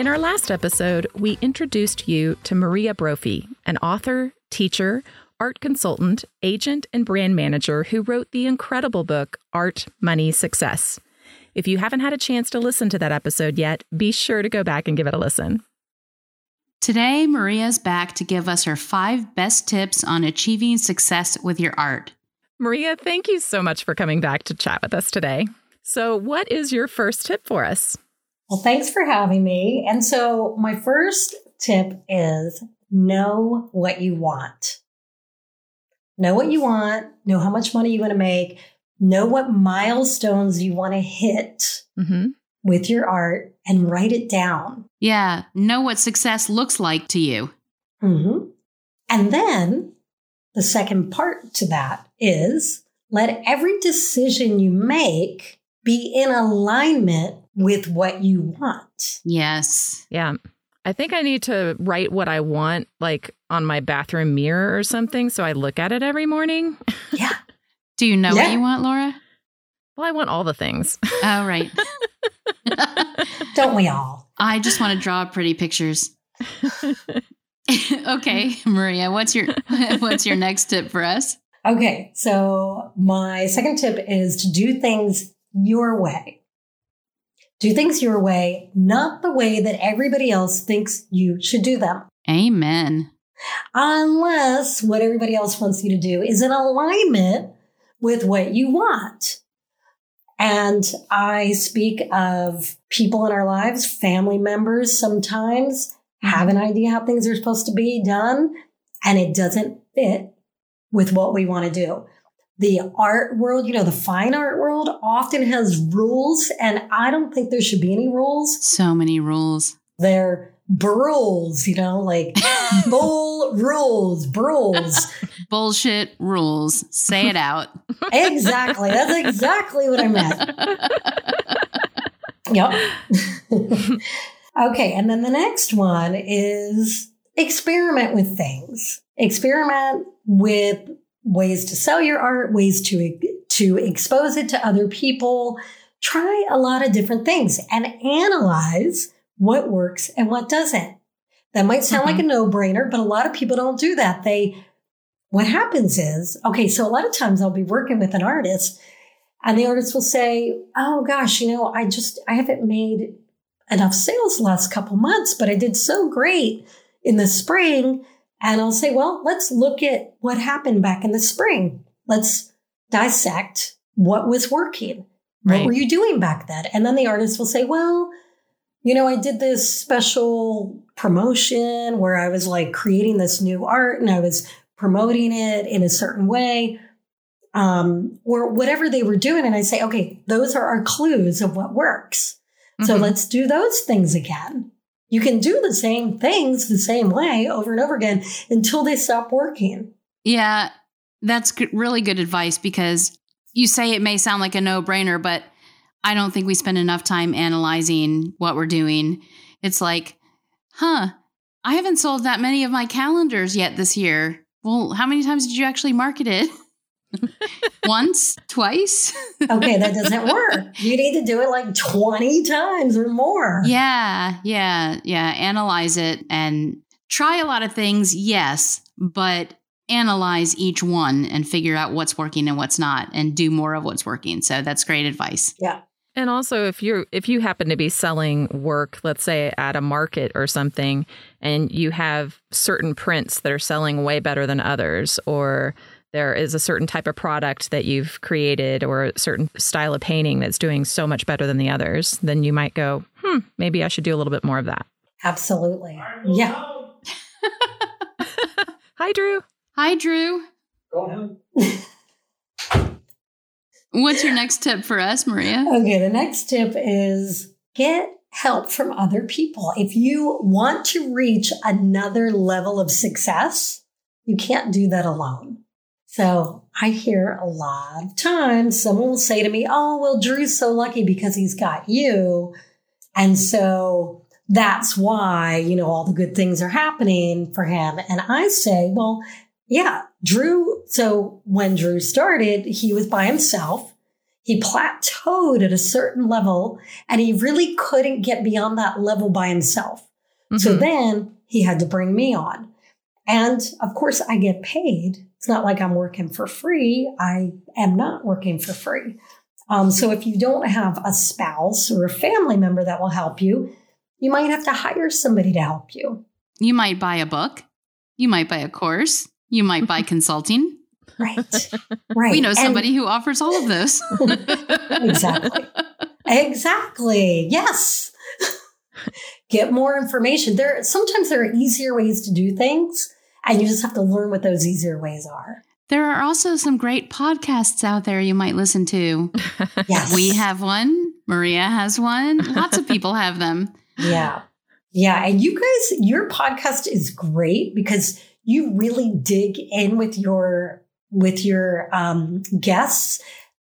In our last episode, we introduced you to Maria Brophy, an author, teacher, art consultant, agent, and brand manager who wrote the incredible book Art, Money, Success. If you haven't had a chance to listen to that episode yet, be sure to go back and give it a listen. Today, Maria's back to give us her five best tips on achieving success with your art. Maria, thank you so much for coming back to chat with us today. So, what is your first tip for us? Well, thanks for having me. And so, my first tip is know what you want. Know what you want, know how much money you want to make, know what milestones you want to hit mm-hmm. with your art, and write it down. Yeah, know what success looks like to you. Mm-hmm. And then the second part to that is let every decision you make be in alignment with what you want. Yes. Yeah. I think I need to write what I want like on my bathroom mirror or something so I look at it every morning. Yeah. Do you know yeah. what you want, Laura? Well, I want all the things. Oh, right. Don't we all? I just want to draw pretty pictures. okay, Maria, what's your what's your next tip for us? Okay, so my second tip is to do things your way. Do things your way, not the way that everybody else thinks you should do them. Amen. Unless what everybody else wants you to do is in alignment with what you want. And I speak of people in our lives, family members sometimes mm-hmm. have an idea how things are supposed to be done, and it doesn't fit with what we want to do. The art world, you know, the fine art world often has rules, and I don't think there should be any rules. So many rules. They're rules, you know, like bull rules, rules. Bullshit rules. Say it out. exactly. That's exactly what I meant. yep. okay. And then the next one is experiment with things. Experiment with ways to sell your art, ways to, to expose it to other people. Try a lot of different things and analyze what works and what doesn't. That might sound mm-hmm. like a no brainer, but a lot of people don't do that. They, what happens is, okay, so a lot of times I'll be working with an artist and the artist will say, Oh gosh, you know, I just, I haven't made enough sales the last couple months, but I did so great in the spring. And I'll say, well, let's look at what happened back in the spring. Let's dissect what was working. Right. What were you doing back then? And then the artist will say, well, you know, I did this special promotion where I was like creating this new art and I was promoting it in a certain way, um, or whatever they were doing. And I say, okay, those are our clues of what works. Mm-hmm. So let's do those things again. You can do the same things the same way over and over again until they stop working. Yeah, that's really good advice because you say it may sound like a no brainer, but I don't think we spend enough time analyzing what we're doing. It's like, huh, I haven't sold that many of my calendars yet this year. Well, how many times did you actually market it? Once, twice? okay, that doesn't work. You need to do it like 20 times or more. Yeah, yeah, yeah. Analyze it and try a lot of things, yes, but analyze each one and figure out what's working and what's not and do more of what's working. So that's great advice. Yeah. And also if you're if you happen to be selling work, let's say at a market or something, and you have certain prints that are selling way better than others, or there is a certain type of product that you've created or a certain style of painting that's doing so much better than the others, then you might go, hmm, maybe I should do a little bit more of that. Absolutely. Yeah. Hi, Drew. Hi, Drew. Go on. What's your next tip for us, Maria? Okay, the next tip is get help from other people. If you want to reach another level of success, you can't do that alone. So I hear a lot of times someone will say to me, Oh, well, Drew's so lucky because he's got you. And so that's why, you know, all the good things are happening for him. And I say, well, yeah, Drew. So when Drew started, he was by himself. He plateaued at a certain level and he really couldn't get beyond that level by himself. Mm-hmm. So then he had to bring me on. And of course, I get paid. It's not like I'm working for free. I am not working for free. Um, so if you don't have a spouse or a family member that will help you, you might have to hire somebody to help you. You might buy a book. You might buy a course. You might buy consulting. Right. Right. We know somebody and, who offers all of this. exactly. Exactly. Yes. Get more information. There sometimes there are easier ways to do things, and you just have to learn what those easier ways are. There are also some great podcasts out there you might listen to. yes. We have one. Maria has one. Lots of people have them. Yeah. Yeah. And you guys, your podcast is great because you really dig in with your with your um, guests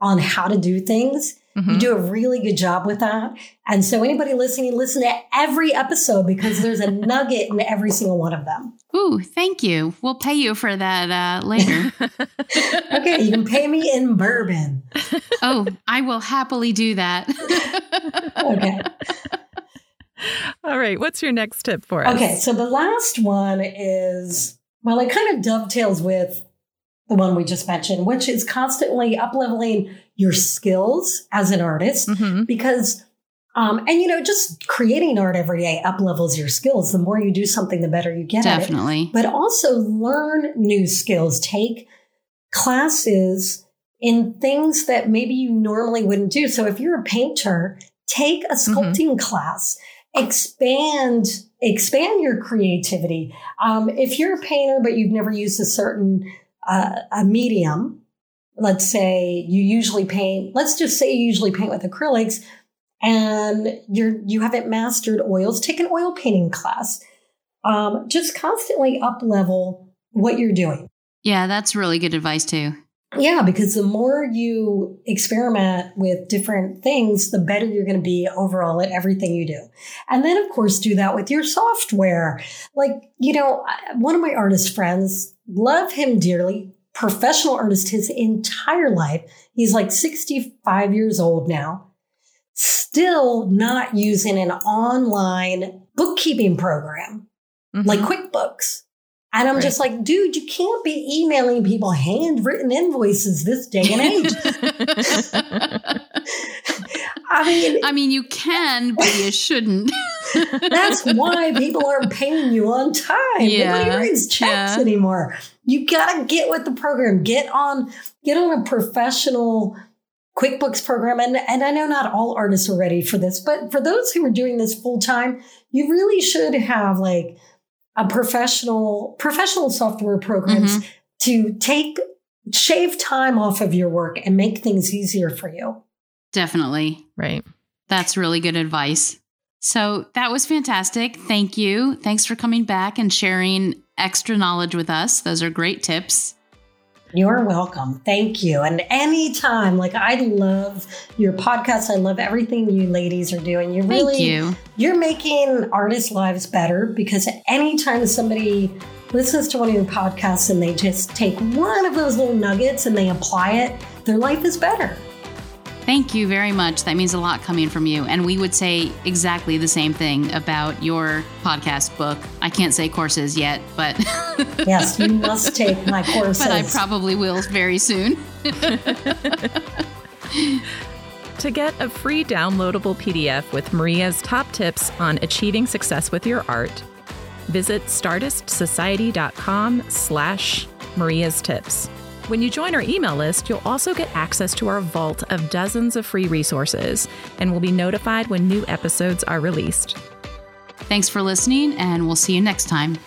on how to do things. Mm-hmm. You do a really good job with that. And so anybody listening, listen to every episode because there's a nugget in every single one of them. Ooh, thank you. We'll pay you for that uh, later. okay, you can pay me in bourbon. oh, I will happily do that. okay. All right. What's your next tip for us? Okay. So the last one is, well, it kind of dovetails with the one we just mentioned, which is constantly up leveling your skills as an artist mm-hmm. because um, and you know, just creating art every day up levels your skills. The more you do something, the better you get it. Definitely. But also learn new skills. Take classes in things that maybe you normally wouldn't do. So if you're a painter, take a mm-hmm. sculpting mm-hmm. class expand expand your creativity. Um, if you're a painter but you've never used a certain uh, a medium, let's say you usually paint. Let's just say you usually paint with acrylics, and you're you haven't mastered oils. Take an oil painting class. Um, just constantly up level what you're doing. Yeah, that's really good advice too. Yeah, because the more you experiment with different things, the better you're going to be overall at everything you do. And then, of course, do that with your software. Like, you know, one of my artist friends, love him dearly, professional artist his entire life. He's like 65 years old now, still not using an online bookkeeping program mm-hmm. like QuickBooks. And I'm right. just like, dude, you can't be emailing people handwritten invoices this day and age. I mean, I mean, you can, but you shouldn't. that's why people aren't paying you on time. Yeah, Nobody writes checks yeah. anymore. You gotta get with the program. Get on, get on a professional QuickBooks program. And, and I know not all artists are ready for this, but for those who are doing this full time, you really should have like a professional professional software programs mm-hmm. to take shave time off of your work and make things easier for you. Definitely. Right. That's really good advice. So that was fantastic. Thank you. Thanks for coming back and sharing extra knowledge with us. Those are great tips. You're welcome. Thank you. And anytime, like I love your podcast. I love everything you ladies are doing. You really Thank you. You're making artists' lives better because anytime somebody listens to one of your podcasts and they just take one of those little nuggets and they apply it, their life is better. Thank you very much. That means a lot coming from you. And we would say exactly the same thing about your podcast book. I can't say courses yet, but. yes, you must take my courses. But I probably will very soon. to get a free downloadable PDF with Maria's top tips on achieving success with your art, visit startistsociety.com slash Maria's tips. When you join our email list, you'll also get access to our vault of dozens of free resources and will be notified when new episodes are released. Thanks for listening, and we'll see you next time.